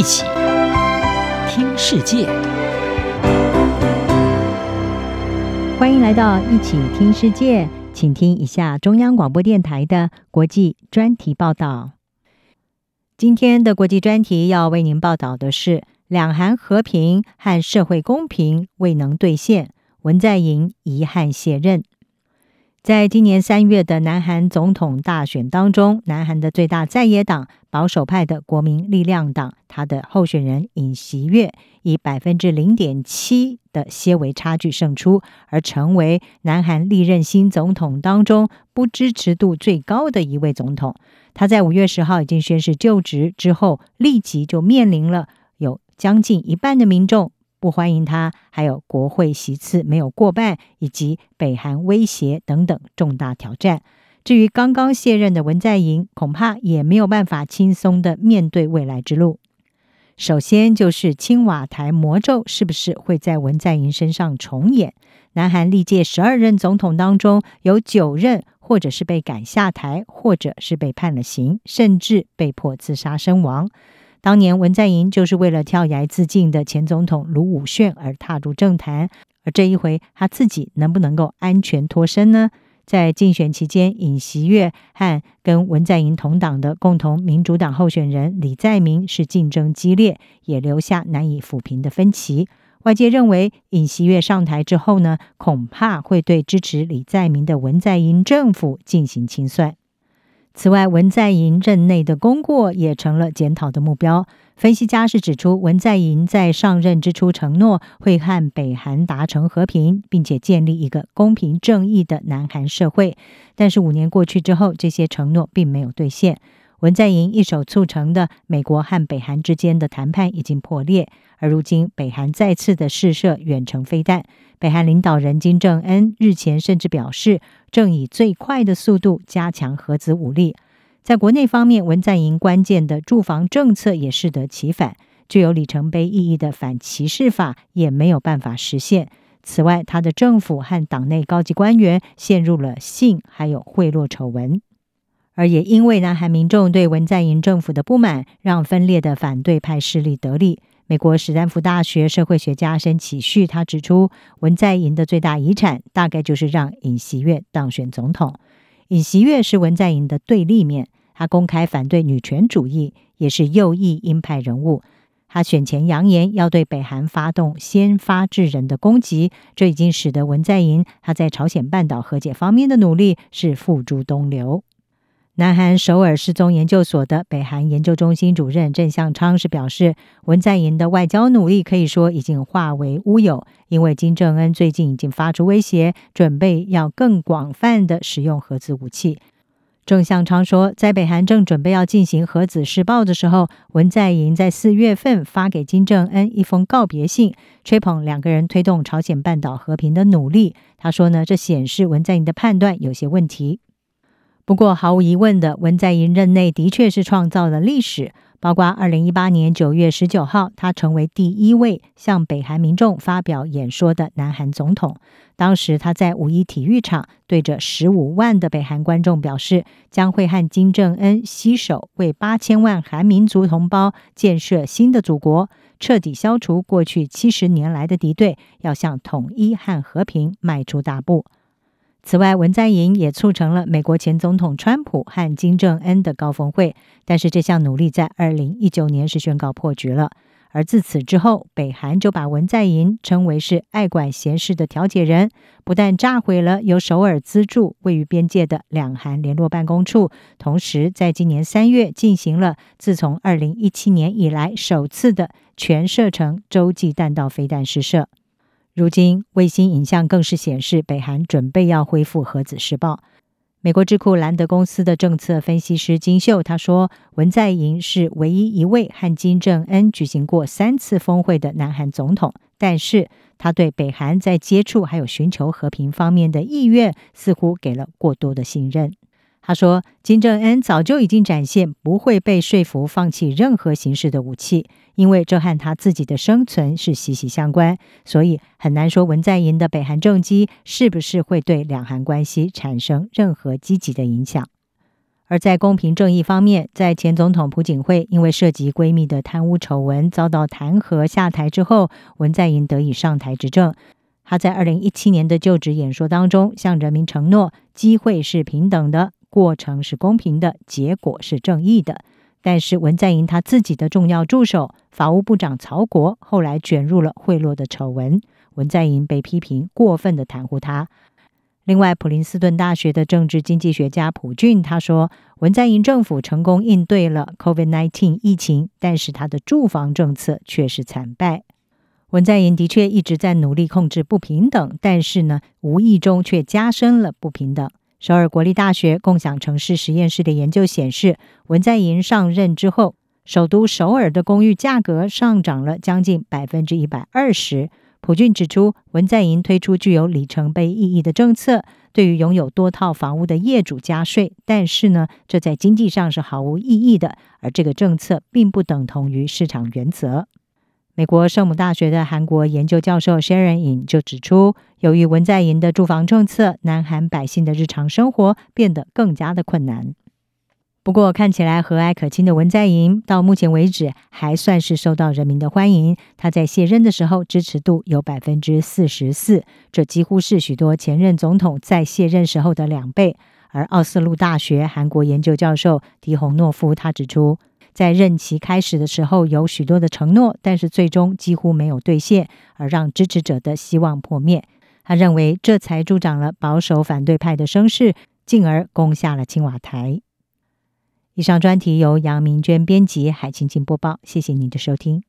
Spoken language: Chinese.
一起听世界，欢迎来到一起听世界，请听一下中央广播电台的国际专题报道。今天的国际专题要为您报道的是：两韩和平和社会公平未能兑现，文在寅遗憾卸任。在今年三月的南韩总统大选当中，南韩的最大在野党保守派的国民力量党，他的候选人尹锡悦以百分之零点七的些微差距胜出，而成为南韩历任新总统当中不支持度最高的一位总统。他在五月十号已经宣誓就职之后，立即就面临了有将近一半的民众。不欢迎他，还有国会席次没有过半，以及北韩威胁等等重大挑战。至于刚刚卸任的文在寅，恐怕也没有办法轻松的面对未来之路。首先就是青瓦台魔咒是不是会在文在寅身上重演？南韩历届十二任总统当中，有九任或者是被赶下台，或者是被判了刑，甚至被迫自杀身亡。当年文在寅就是为了跳崖自尽的前总统卢武铉而踏入政坛，而这一回他自己能不能够安全脱身呢？在竞选期间，尹锡悦和跟文在寅同党的共同民主党候选人李在明是竞争激烈，也留下难以抚平的分歧。外界认为，尹锡悦上台之后呢，恐怕会对支持李在明的文在寅政府进行清算。此外，文在寅任内的功过也成了检讨的目标。分析家是指出，文在寅在上任之初承诺会和北韩达成和平，并且建立一个公平正义的南韩社会。但是五年过去之后，这些承诺并没有兑现。文在寅一手促成的美国和北韩之间的谈判已经破裂，而如今北韩再次的试射远程飞弹。北韩领导人金正恩日前甚至表示，正以最快的速度加强核子武力。在国内方面，文在寅关键的住房政策也适得其反，具有里程碑意义的反歧视法也没有办法实现。此外，他的政府和党内高级官员陷入了性还有贿赂丑闻，而也因为南韩民众对文在寅政府的不满，让分裂的反对派势力得利。美国史丹福大学社会学家申启旭他指出，文在寅的最大遗产大概就是让尹锡悦当选总统。尹锡悦是文在寅的对立面，他公开反对女权主义，也是右翼鹰派人物。他选前扬言要对北韩发动先发制人的攻击，这已经使得文在寅他在朝鲜半岛和解方面的努力是付诸东流。南韩首尔失踪研究所的北韩研究中心主任郑相昌是表示，文在寅的外交努力可以说已经化为乌有，因为金正恩最近已经发出威胁，准备要更广泛的使用核子武器。郑相昌说，在北韩正准备要进行核子试爆的时候，文在寅在四月份发给金正恩一封告别信，吹捧两个人推动朝鲜半岛和平的努力。他说呢，这显示文在寅的判断有些问题。不过，毫无疑问的，文在寅任内的确是创造了历史。包括二零一八年九月十九号，他成为第一位向北韩民众发表演说的南韩总统。当时他在五一体育场对着十五万的北韩观众表示，将会和金正恩携手为八千万韩民族同胞建设新的祖国，彻底消除过去七十年来的敌对，要向统一和和平迈出大步。此外，文在寅也促成了美国前总统川普和金正恩的高峰会，但是这项努力在二零一九年是宣告破局了。而自此之后，北韩就把文在寅称为是爱管闲事的调解人，不但炸毁了由首尔资助位于边界的两韩联络办公处，同时在今年三月进行了自从二零一七年以来首次的全射程洲际弹道飞弹试射。如今，卫星影像更是显示，北韩准备要恢复核子试爆。美国智库兰德公司的政策分析师金秀他说，文在寅是唯一一位和金正恩举行过三次峰会的南韩总统，但是他对北韩在接触还有寻求和平方面的意愿，似乎给了过多的信任。他说：“金正恩早就已经展现不会被说服放弃任何形式的武器，因为这和他自己的生存是息息相关。所以很难说文在寅的北韩政绩是不是会对两韩关系产生任何积极的影响。而在公平正义方面，在前总统朴槿惠因为涉及闺蜜的贪污丑闻遭到弹劾下台之后，文在寅得以上台执政。他在二零一七年的就职演说当中，向人民承诺：机会是平等的，过程是公平的，结果是正义的。但是文在寅他自己的重要助手法务部长曹国后来卷入了贿赂的丑闻，文在寅被批评过分的袒护他。另外，普林斯顿大学的政治经济学家普俊他说，文在寅政府成功应对了 COVID-19 疫情，但是他的住房政策却是惨败。文在寅的确一直在努力控制不平等，但是呢，无意中却加深了不平等。首尔国立大学共享城市实验室的研究显示，文在寅上任之后，首都首尔的公寓价格上涨了将近百分之一百二十。普俊指出，文在寅推出具有里程碑意义的政策，对于拥有多套房屋的业主加税，但是呢，这在经济上是毫无意义的，而这个政策并不等同于市场原则。美国圣母大学的韩国研究教授 Sharon In 就指出，由于文在寅的住房政策，南韩百姓的日常生活变得更加的困难。不过，看起来和蔼可亲的文在寅，到目前为止还算是受到人民的欢迎。他在卸任的时候支持度有百分之四十四，这几乎是许多前任总统在卸任时候的两倍。而奥斯陆大学韩国研究教授狄洪诺夫他指出，在任期开始的时候，有许多的承诺，但是最终几乎没有兑现，而让支持者的希望破灭。他认为这才助长了保守反对派的声势，进而攻下了青瓦台。以上专题由杨明娟编辑，海清清播报。谢谢您的收听。